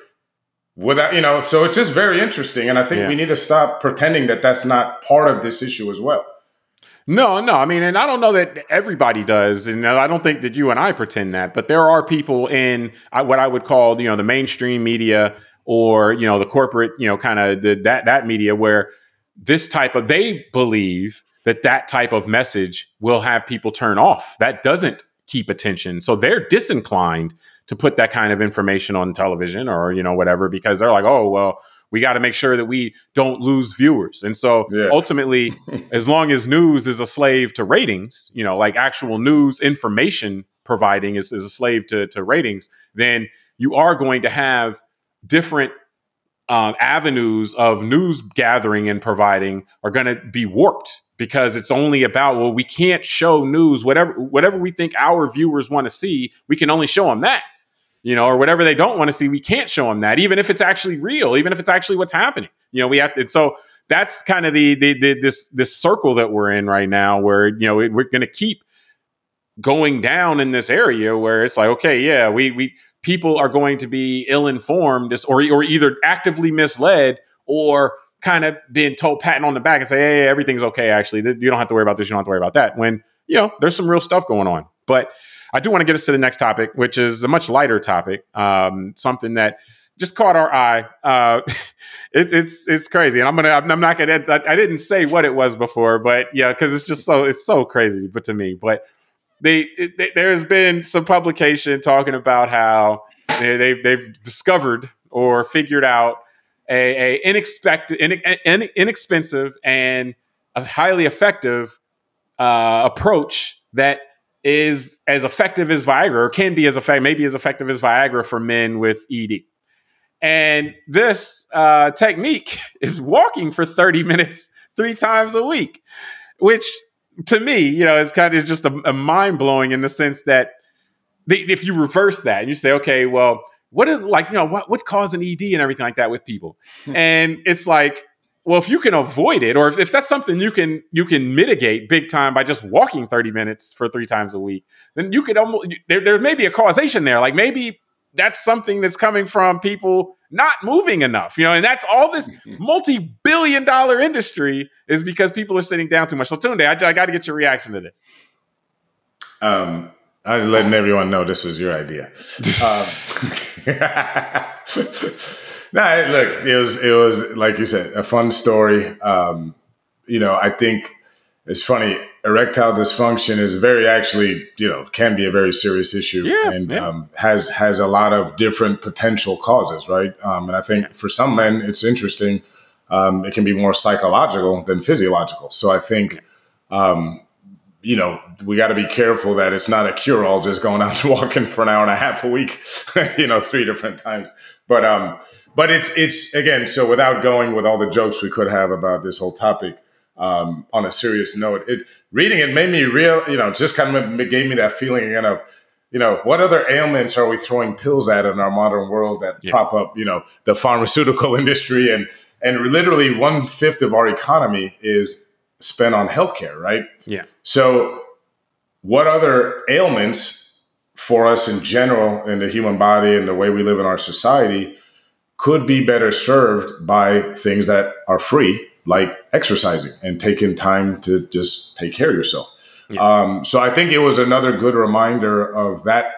B: Without you know, so it's just very interesting, and I think yeah. we need to stop pretending that that's not part of this issue as well.
A: No, no. I mean, and I don't know that everybody does, and I don't think that you and I pretend that. But there are people in uh, what I would call, you know, the mainstream media or you know the corporate, you know, kind of that that media where this type of they believe that that type of message will have people turn off. That doesn't keep attention, so they're disinclined to put that kind of information on television or you know whatever because they're like, oh well we got to make sure that we don't lose viewers. And so yeah. ultimately, as long as news is a slave to ratings, you know, like actual news information providing is, is a slave to, to ratings, then you are going to have different uh, avenues of news gathering and providing are going to be warped because it's only about well we can't show news whatever whatever we think our viewers want to see we can only show them that you know, or whatever they don't want to see, we can't show them that, even if it's actually real, even if it's actually what's happening. You know, we have to. So that's kind of the, the, the this this circle that we're in right now, where you know we're going to keep going down in this area where it's like, okay, yeah, we we people are going to be ill informed, or or either actively misled or kind of being told patting on the back and say, hey, everything's okay. Actually, you don't have to worry about this. You don't have to worry about that. When you know there's some real stuff going on, but I do want to get us to the next topic, which is a much lighter topic, um, something that just caught our eye. Uh, it, it's it's crazy, and I'm gonna I'm not gonna I, I didn't say what it was before, but yeah, because it's just so it's so crazy, but to me, but they, they, there's been some publication talking about how they, they've they've discovered or figured out a, a inexpected, in, in, inexpensive, and a highly effective uh, approach that is as effective as Viagra, or can be as effective, maybe as effective as Viagra for men with ED. And this uh, technique is walking for 30 minutes three times a week, which to me, you know, is kind of just a, a mind blowing in the sense that if you reverse that and you say, okay, well, what is like, you know, what what's causing ED and everything like that with people? Hmm. and it's like, well, if you can avoid it, or if, if that's something you can you can mitigate big time by just walking 30 minutes for three times a week, then you could almost there, there may be a causation there. Like maybe that's something that's coming from people not moving enough, you know, and that's all this multi-billion dollar industry is because people are sitting down too much. So Tunde, I, I got to get your reaction to this.
B: Um, I was letting everyone know this was your idea. um, nah, look, it was it was like you said, a fun story. Um, you know, I think it's funny. Erectile dysfunction is very actually, you know, can be a very serious issue,
A: yeah,
B: and
A: yeah.
B: Um, has has a lot of different potential causes, right? Um, and I think yeah. for some men, it's interesting. Um, it can be more psychological than physiological. So I think um, you know, we got to be careful that it's not a cure all just going out and walking for an hour and a half a week, you know, three different times. But, um, but it's, it's again, so without going with all the jokes we could have about this whole topic, um, on a serious note, it reading it made me real, you know, just kind of gave me that feeling again of, you know, what other ailments are we throwing pills at in our modern world that yeah. prop up, you know, the pharmaceutical industry and, and literally one fifth of our economy is spent on healthcare, right?
A: Yeah.
B: So, what other ailments for us in general in the human body and the way we live in our society could be better served by things that are free, like exercising and taking time to just take care of yourself? Yeah. Um, so, I think it was another good reminder of that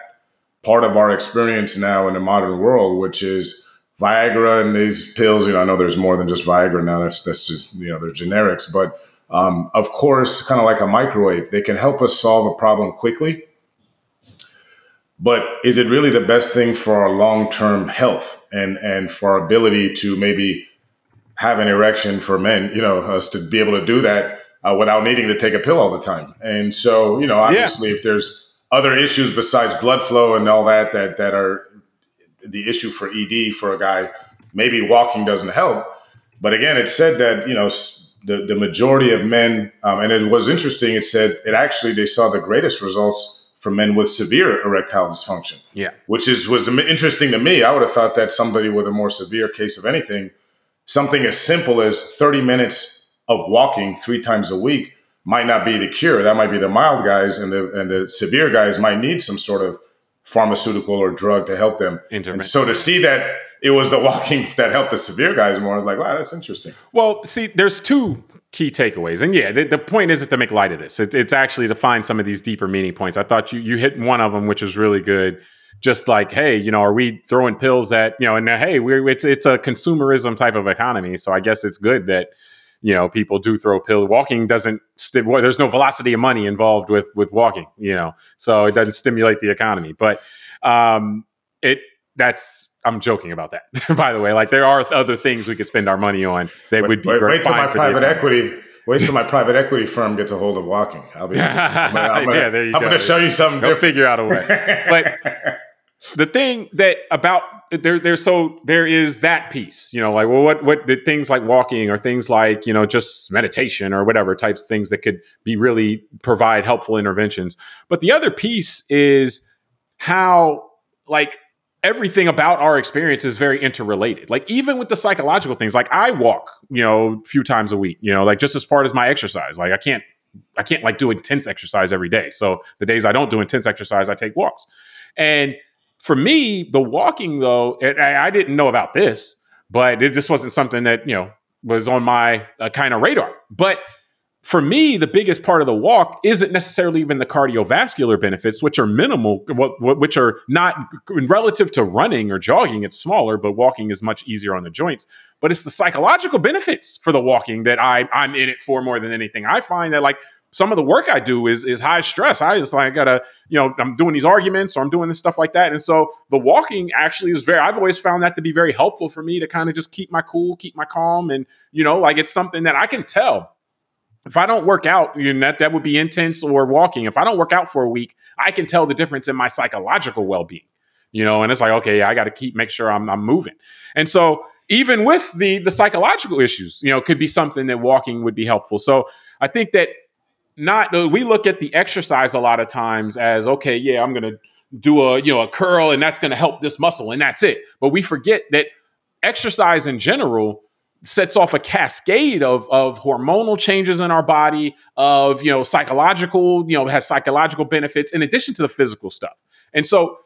B: part of our experience now in the modern world, which is Viagra and these pills. You know, I know there's more than just Viagra now. That's that's just you know they're generics, but um, of course, kind of like a microwave, they can help us solve a problem quickly. But is it really the best thing for our long term health and, and for our ability to maybe have an erection for men, you know, us to be able to do that uh, without needing to take a pill all the time? And so, you know, obviously, yeah. if there's other issues besides blood flow and all that, that, that are the issue for ED for a guy, maybe walking doesn't help. But again, it said that, you know, the, the majority of men, um, and it was interesting, it said it actually, they saw the greatest results for men with severe erectile dysfunction.
A: Yeah.
B: Which is was interesting to me. I would have thought that somebody with a more severe case of anything, something as simple as 30 minutes of walking three times a week might not be the cure. That might be the mild guys and the and the severe guys might need some sort of pharmaceutical or drug to help them. And so to see that it was the walking that helped the severe guys more. I was like, wow, that's interesting.
A: Well, see, there's two key takeaways, and yeah, the, the point isn't to make light of this. It, it's actually to find some of these deeper meaning points. I thought you you hit one of them, which was really good. Just like, hey, you know, are we throwing pills at you know? And hey, we're it's it's a consumerism type of economy, so I guess it's good that you know people do throw pills. Walking doesn't st- well, there's no velocity of money involved with with walking, you know, so it doesn't stimulate the economy. But um, it that's I'm joking about that. By the way, like there are other things we could spend our money on that
B: wait,
A: would be
B: wait, wait till my private equity. Wait till my private equity firm gets a hold of walking. I'll be. I'm gonna, I'm gonna, yeah, there you I'm go. going to show you something.
A: They'll figure out a way. but the thing that about there, there's so there is that piece. You know, like well, what what the things like walking or things like you know just meditation or whatever types of things that could be really provide helpful interventions. But the other piece is how like everything about our experience is very interrelated. Like even with the psychological things, like I walk, you know, a few times a week, you know, like just as part as my exercise. Like I can't I can't like do intense exercise every day. So the days I don't do intense exercise, I take walks. And for me, the walking though, I, I didn't know about this, but it just wasn't something that, you know, was on my uh, kind of radar. But for me, the biggest part of the walk isn't necessarily even the cardiovascular benefits, which are minimal, which are not relative to running or jogging. It's smaller, but walking is much easier on the joints. But it's the psychological benefits for the walking that I, I'm in it for more than anything. I find that like some of the work I do is is high stress. I just like I gotta, you know, I'm doing these arguments or I'm doing this stuff like that. And so the walking actually is very I've always found that to be very helpful for me to kind of just keep my cool, keep my calm. And, you know, like it's something that I can tell. If I don't work out, you know, that, that would be intense or walking. If I don't work out for a week, I can tell the difference in my psychological well-being. You know, and it's like, okay, I got to keep make sure I'm I'm moving. And so even with the the psychological issues, you know, could be something that walking would be helpful. So I think that not uh, we look at the exercise a lot of times as okay, yeah, I'm going to do a you know a curl and that's going to help this muscle and that's it. But we forget that exercise in general sets off a cascade of of hormonal changes in our body, of you know psychological, you know, has psychological benefits in addition to the physical stuff. And so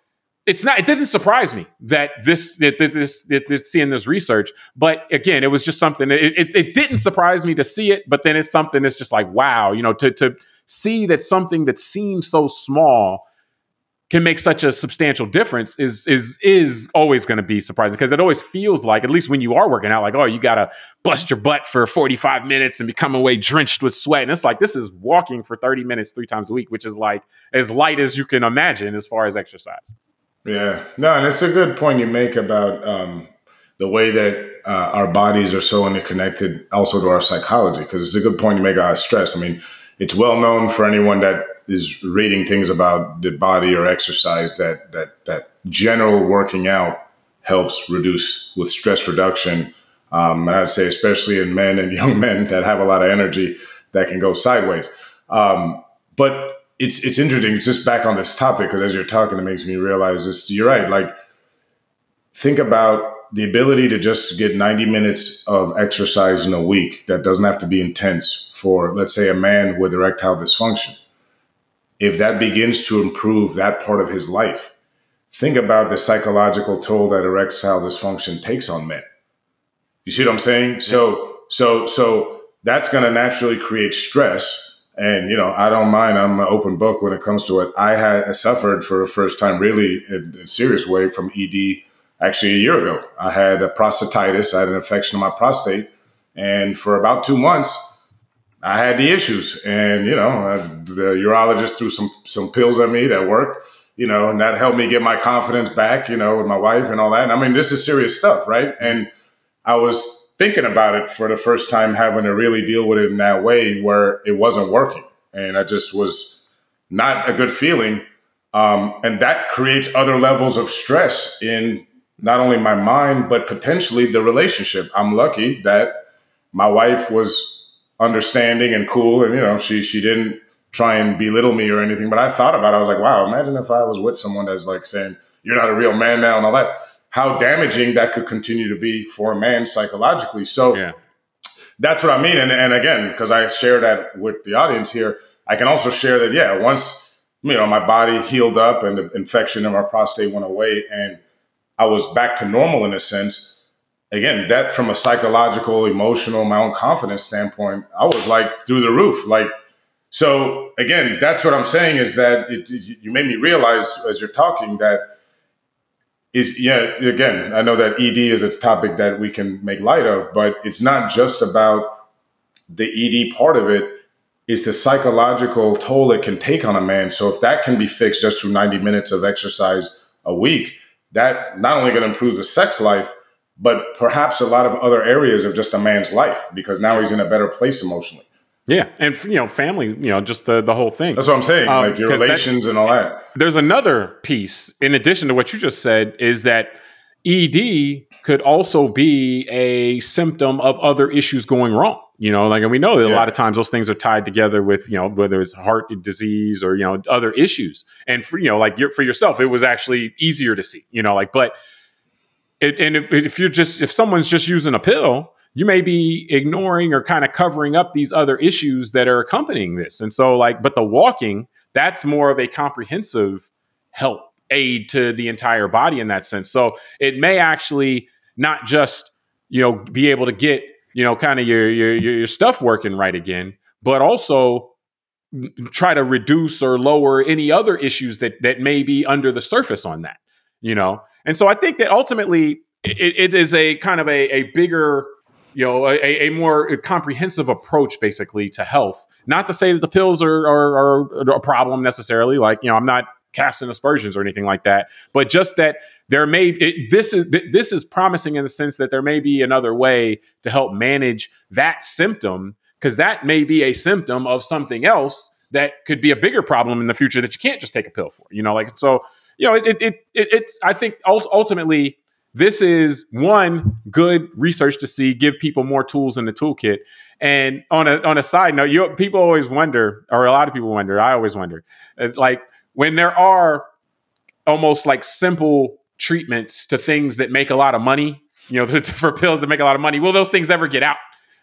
A: it's not it didn't surprise me that this that this, that this seeing this research but again it was just something it, it, it, didn't surprise me to see it but then it's something that's just like wow you know to to see that something that seems so small can make such a substantial difference is is is always going to be surprising because it always feels like at least when you are working out like oh you got to bust your butt for 45 minutes and become away drenched with sweat and it's like this is walking for 30 minutes three times a week which is like as light as you can imagine as far as exercise
B: yeah, no, and it's a good point you make about um, the way that uh, our bodies are so interconnected, also to our psychology. Because it's a good point you make about stress. I mean, it's well known for anyone that is reading things about the body or exercise that that that general working out helps reduce with stress reduction. Um, and I'd say especially in men and young men that have a lot of energy that can go sideways. Um, but it's it's interesting. It's just back on this topic because as you're talking, it makes me realize this. You're right. Like, think about the ability to just get 90 minutes of exercise in a week that doesn't have to be intense for, let's say, a man with erectile dysfunction. If that begins to improve that part of his life, think about the psychological toll that erectile dysfunction takes on men. You see what I'm saying? Yeah. So, so, so that's going to naturally create stress and you know, I don't mind. I'm an open book when it comes to it. I had suffered for the first time, really in a serious way, from ED. Actually, a year ago, I had a prostatitis. I had an infection of my prostate, and for about two months, I had the issues. And you know, the urologist threw some some pills at me that worked. You know, and that helped me get my confidence back. You know, with my wife and all that. And I mean, this is serious stuff, right? And I was thinking about it for the first time, having to really deal with it in that way where it wasn't working. And I just was not a good feeling. Um, and that creates other levels of stress in not only my mind, but potentially the relationship. I'm lucky that my wife was understanding and cool. And, you know, she, she didn't try and belittle me or anything. But I thought about it. I was like, wow, imagine if I was with someone that's like saying, you're not a real man now and all that how damaging that could continue to be for a man psychologically. So yeah. that's what I mean. And, and again, because I share that with the audience here, I can also share that, yeah, once, you know, my body healed up and the infection in my prostate went away and I was back to normal in a sense. Again, that from a psychological, emotional, my own confidence standpoint, I was like through the roof. Like, so again, that's what I'm saying is that it, you made me realize as you're talking that is yeah again i know that ed is a topic that we can make light of but it's not just about the ed part of it's the psychological toll it can take on a man so if that can be fixed just through 90 minutes of exercise a week that not only going to improve the sex life but perhaps a lot of other areas of just a man's life because now he's in a better place emotionally
A: yeah, and you know, family, you know, just the the whole thing.
B: That's what I'm saying, um, like your relations and all that.
A: There's another piece in addition to what you just said is that ED could also be a symptom of other issues going wrong. You know, like and we know that yeah. a lot of times those things are tied together with you know whether it's heart disease or you know other issues. And for you know, like for yourself, it was actually easier to see. You know, like but. It, and if, if you're just if someone's just using a pill, you may be ignoring or kind of covering up these other issues that are accompanying this. And so, like, but the walking, that's more of a comprehensive help aid to the entire body in that sense. So it may actually not just, you know, be able to get, you know, kind of your, your, your stuff working right again, but also try to reduce or lower any other issues that that may be under the surface on that, you know? And so I think that ultimately it, it is a kind of a, a bigger you know, a, a more comprehensive approach basically to health. Not to say that the pills are, are, are a problem necessarily. Like, you know, I'm not casting aspersions or anything like that, but just that there may it, this is this is promising in the sense that there may be another way to help manage that symptom because that may be a symptom of something else that could be a bigger problem in the future that you can't just take a pill for. You know, like so. You know, it it, it it's I think ultimately this is one good research to see give people more tools in the toolkit and on a on a side note you people always wonder or a lot of people wonder i always wonder uh, like when there are almost like simple treatments to things that make a lot of money you know for pills that make a lot of money will those things ever get out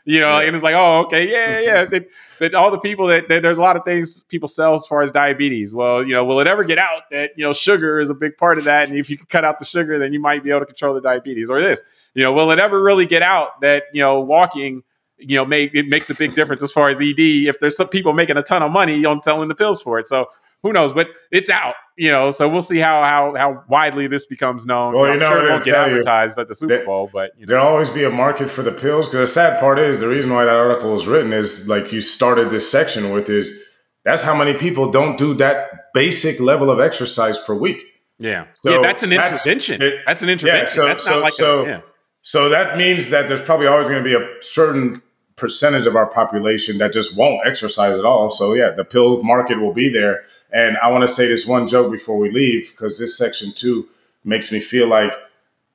A: you know, yeah. and it's like, oh, okay, yeah, yeah. that, all the people that, that, there's a lot of things people sell as far as diabetes. Well, you know, will it ever get out that you know sugar is a big part of that, and if you can cut out the sugar, then you might be able to control the diabetes. Or this, you know, will it ever really get out that you know walking, you know, make it makes a big difference as far as ED if there's some people making a ton of money on selling the pills for it. So who knows? But it's out, you know. So we'll see how how how widely this becomes known.
B: Well, you know,
A: sure it won't get advertised you, at the Super Bowl, but
B: you know. there'll always be a market for the pills. Because the sad part is the reason why that article was written is like you started this section with is that's how many people don't do that basic level of exercise per week.
A: Yeah, so yeah, that's an intervention. That's, it, that's an intervention. Yeah, so that's so, like
B: so,
A: a, yeah.
B: so that means that there's probably always going to be a certain percentage of our population that just won't exercise at all. So yeah, the pill market will be there. And I want to say this one joke before we leave because this section two makes me feel like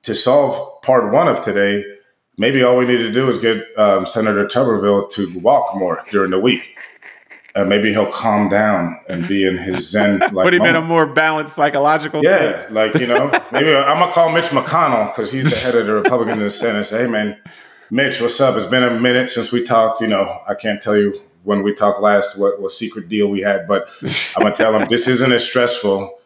B: to solve part one of today, maybe all we need to do is get um, Senator Tuberville to walk more during the week. And maybe he'll calm down and be in his zen. Like
A: Put him moment. in a more balanced psychological.
B: Yeah, state. like you know, maybe I'm gonna call Mitch McConnell because he's the head of the Republican in the Senate. Say, hey man, Mitch, what's up? It's been a minute since we talked. You know, I can't tell you when we talked last what, what secret deal we had, but I'm gonna tell him this isn't as stressful.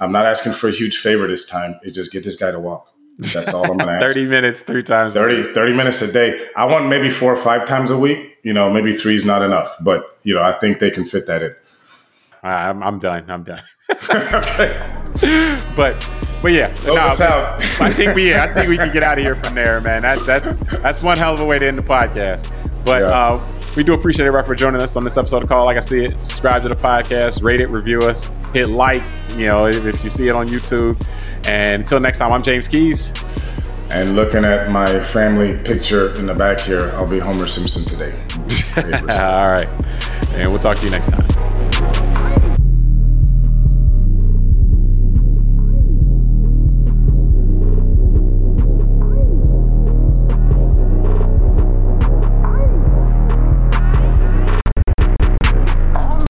B: I'm not asking for a huge favor this time. It just get this guy to walk. That's all I'm gonna ask.
A: 30 minutes, three times
B: 30, 30 minutes a day. I want maybe four or five times a week. You know, maybe three is not enough, but you know, I think they can fit that in.
A: I'm, I'm done. I'm done. okay. But but yeah,
B: no, out.
A: I think we I think we can get out of here from there, man. That, that's that's one hell of a way to end the podcast. But yeah. uh, we do appreciate everybody for joining us on this episode of Call Like I See It. Subscribe to the podcast, rate it, review us, hit like, you know, if, if you see it on YouTube. And until next time, I'm James Keys.
B: And looking at my family picture in the back here, I'll be Homer Simpson today.
A: All right. And we'll talk to you next time.